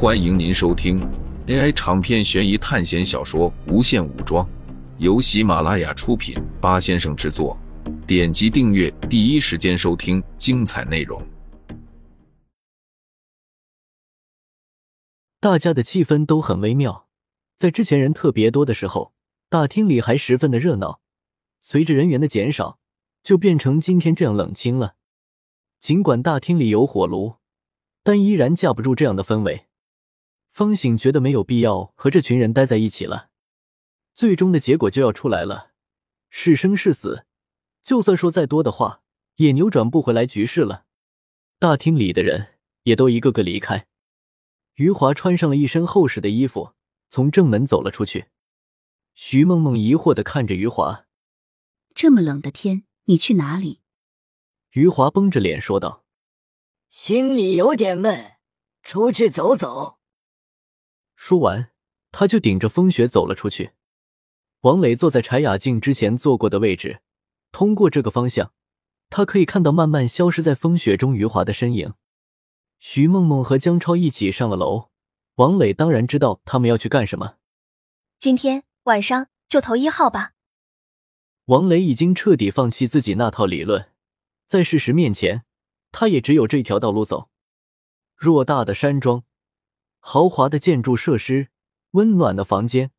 欢迎您收听 AI 长篇悬疑探险小说《无限武装》，由喜马拉雅出品，八先生制作。点击订阅，第一时间收听精彩内容。大家的气氛都很微妙，在之前人特别多的时候，大厅里还十分的热闹。随着人员的减少，就变成今天这样冷清了。尽管大厅里有火炉，但依然架不住这样的氛围。方醒觉得没有必要和这群人待在一起了。最终的结果就要出来了，是生是死，就算说再多的话，也扭转不回来局势了。大厅里的人也都一个个离开。余华穿上了一身厚实的衣服，从正门走了出去。徐梦梦疑惑的看着余华：“这么冷的天，你去哪里？”余华绷着脸说道：“心里有点闷，出去走走。”说完，他就顶着风雪走了出去。王磊坐在柴雅静之前坐过的位置，通过这个方向，他可以看到慢慢消失在风雪中余华的身影。徐梦梦和江超一起上了楼，王磊当然知道他们要去干什么。今天晚上就投一号吧。王磊已经彻底放弃自己那套理论，在事实面前，他也只有这条道路走。偌大的山庄。豪华的建筑设施，温暖的房间，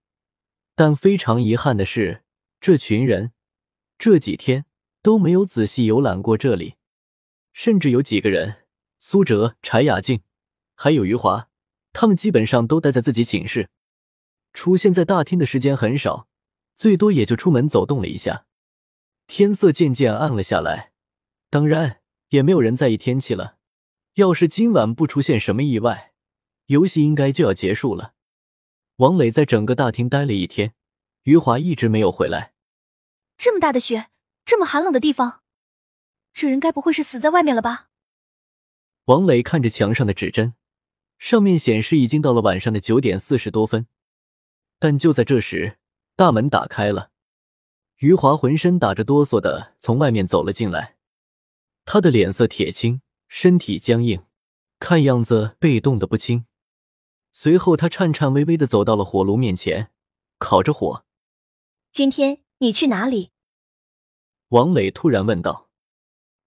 但非常遗憾的是，这群人这几天都没有仔细游览过这里。甚至有几个人，苏哲、柴雅静，还有余华，他们基本上都待在自己寝室，出现在大厅的时间很少，最多也就出门走动了一下。天色渐渐暗了下来，当然也没有人在意天气了。要是今晚不出现什么意外，游戏应该就要结束了。王磊在整个大厅待了一天，余华一直没有回来。这么大的雪，这么寒冷的地方，这人该不会是死在外面了吧？王磊看着墙上的指针，上面显示已经到了晚上的九点四十多分。但就在这时，大门打开了，余华浑身打着哆嗦的从外面走了进来。他的脸色铁青，身体僵硬，看样子被冻得不轻。随后，他颤颤巍巍的走到了火炉面前，烤着火。今天你去哪里？王磊突然问道。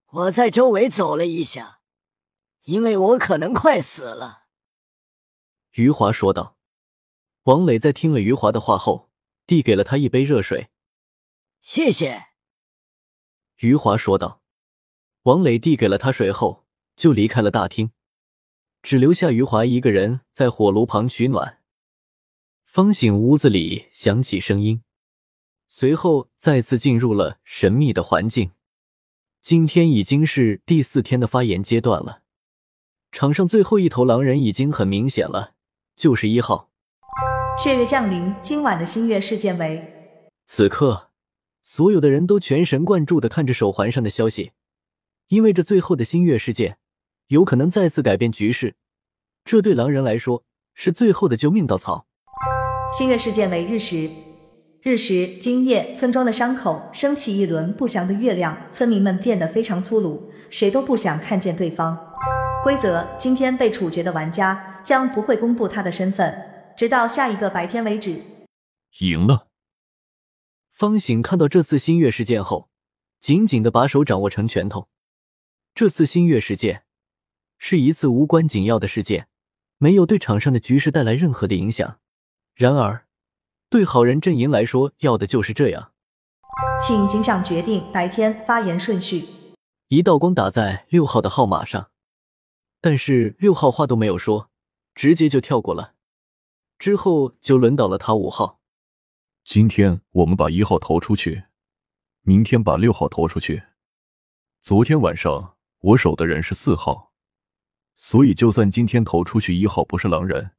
我在周围走了一下，因为我可能快死了。余华说道。王磊在听了余华的话后，递给了他一杯热水。谢谢。余华说道。王磊递给了他水后，就离开了大厅。只留下余华一个人在火炉旁取暖。方醒屋子里响起声音，随后再次进入了神秘的环境。今天已经是第四天的发言阶段了，场上最后一头狼人已经很明显了，就是一号。血月降临，今晚的新月事件为。此刻，所有的人都全神贯注的看着手环上的消息，因为这最后的新月事件。有可能再次改变局势，这对狼人来说是最后的救命稻草。新月事件为日食，日食今夜村庄的伤口升起一轮不祥的月亮，村民们变得非常粗鲁，谁都不想看见对方。规则：今天被处决的玩家将不会公布他的身份，直到下一个白天为止。赢了。方醒看到这次新月事件后，紧紧的把手掌握成拳头。这次新月事件。是一次无关紧要的事件，没有对场上的局势带来任何的影响。然而，对好人阵营来说，要的就是这样。请警长决定白天发言顺序。一道光打在六号的号码上，但是六号话都没有说，直接就跳过了。之后就轮到了他五号。今天我们把一号投出去，明天把六号投出去。昨天晚上我守的人是四号。所以，就算今天投出去一号不是狼人，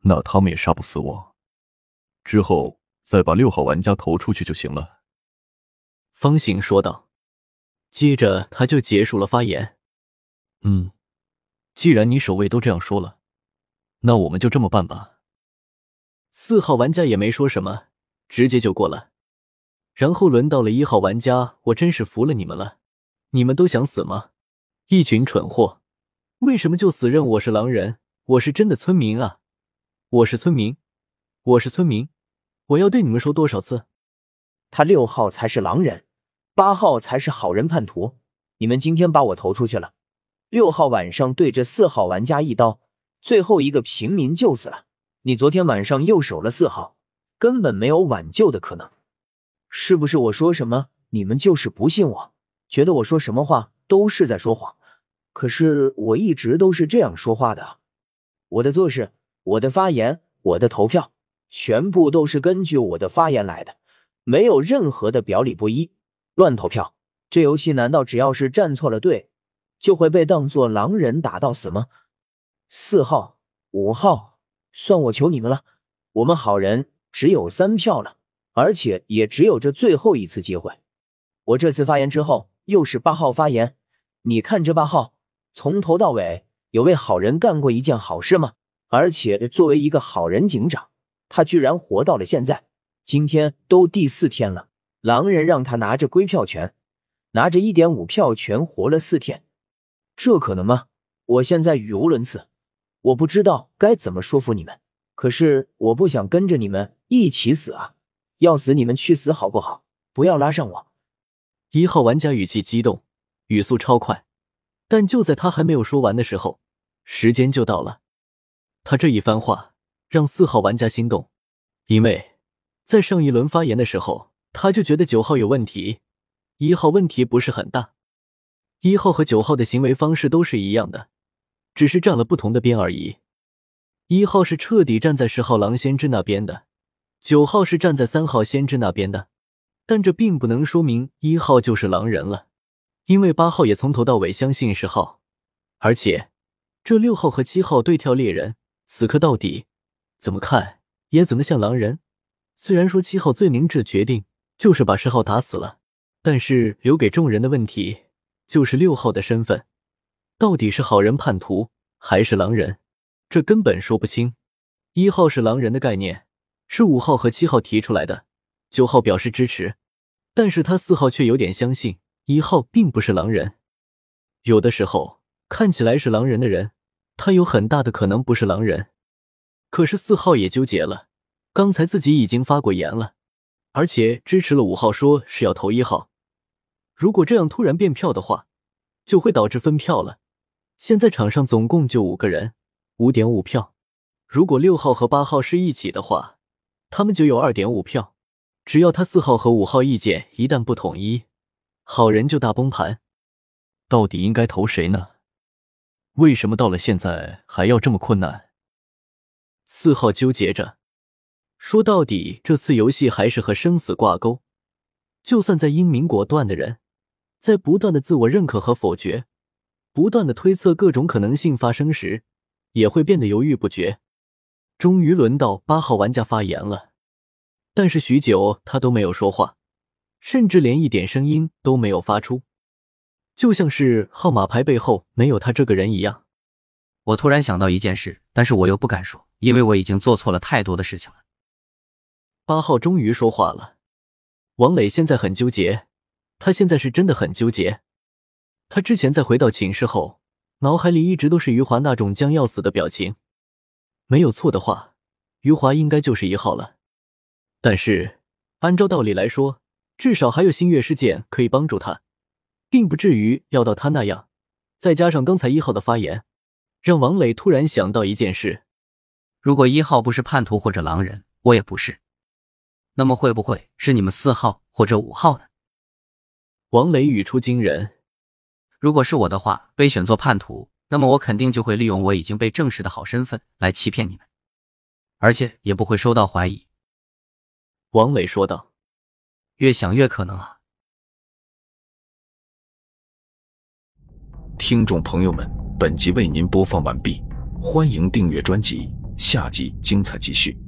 那他们也杀不死我。之后再把六号玩家投出去就行了。”方醒说道。接着他就结束了发言。“嗯，既然你守卫都这样说了，那我们就这么办吧。”四号玩家也没说什么，直接就过了。然后轮到了一号玩家，我真是服了你们了！你们都想死吗？一群蠢货！为什么就死认我是狼人？我是真的村民啊！我是村民，我是村民，我要对你们说多少次？他六号才是狼人，八号才是好人叛徒。你们今天把我投出去了，六号晚上对着四号玩家一刀，最后一个平民就死了。你昨天晚上又守了四号，根本没有挽救的可能。是不是我说什么，你们就是不信我，觉得我说什么话都是在说谎？可是我一直都是这样说话的。我的做事、我的发言、我的投票，全部都是根据我的发言来的，没有任何的表里不一、乱投票。这游戏难道只要是站错了队，就会被当做狼人打到死吗？四号、五号，算我求你们了，我们好人只有三票了，而且也只有这最后一次机会。我这次发言之后，又是八号发言，你看这八号从头到尾。有为好人干过一件好事吗？而且作为一个好人警长，他居然活到了现在。今天都第四天了，狼人让他拿着归票权，拿着一点五票权活了四天，这可能吗？我现在语无伦次，我不知道该怎么说服你们。可是我不想跟着你们一起死啊！要死你们去死好不好？不要拉上我。一号玩家语气激动，语速超快，但就在他还没有说完的时候。时间就到了，他这一番话让四号玩家心动，因为在上一轮发言的时候，他就觉得九号有问题，一号问题不是很大。一号和九号的行为方式都是一样的，只是站了不同的边而已。一号是彻底站在十号狼先知那边的，九号是站在三号先知那边的，但这并不能说明一号就是狼人了，因为八号也从头到尾相信十号，而且。这六号和七号对跳猎人，死磕到底，怎么看也怎么像狼人。虽然说七号最明智的决定就是把十号打死了，但是留给众人的问题就是六号的身份，到底是好人叛徒还是狼人？这根本说不清。一号是狼人的概念是五号和七号提出来的，九号表示支持，但是他四号却有点相信一号并不是狼人。有的时候看起来是狼人的人。他有很大的可能不是狼人，可是四号也纠结了。刚才自己已经发过言了，而且支持了五号，说是要投一号。如果这样突然变票的话，就会导致分票了。现在场上总共就五个人，五点五票。如果六号和八号是一起的话，他们就有二点五票。只要他四号和五号意见一旦不统一，好人就大崩盘。到底应该投谁呢？为什么到了现在还要这么困难？四号纠结着，说到底，这次游戏还是和生死挂钩。就算在英明果断的人，在不断的自我认可和否决，不断的推测各种可能性发生时，也会变得犹豫不决。终于轮到八号玩家发言了，但是许久他都没有说话，甚至连一点声音都没有发出。就像是号码牌背后没有他这个人一样。我突然想到一件事，但是我又不敢说，因为我已经做错了太多的事情了。八号终于说话了。王磊现在很纠结，他现在是真的很纠结。他之前在回到寝室后，脑海里一直都是余华那种将要死的表情。没有错的话，余华应该就是一号了。但是按照道理来说，至少还有星月事件可以帮助他。并不至于要到他那样，再加上刚才一号的发言，让王磊突然想到一件事：如果一号不是叛徒或者狼人，我也不是，那么会不会是你们四号或者五号呢？王磊语出惊人：如果是我的话，被选做叛徒，那么我肯定就会利用我已经被证实的好身份来欺骗你们，而且也不会受到怀疑。王磊说道：“越想越可能啊。”听众朋友们，本集为您播放完毕，欢迎订阅专辑，下集精彩继续。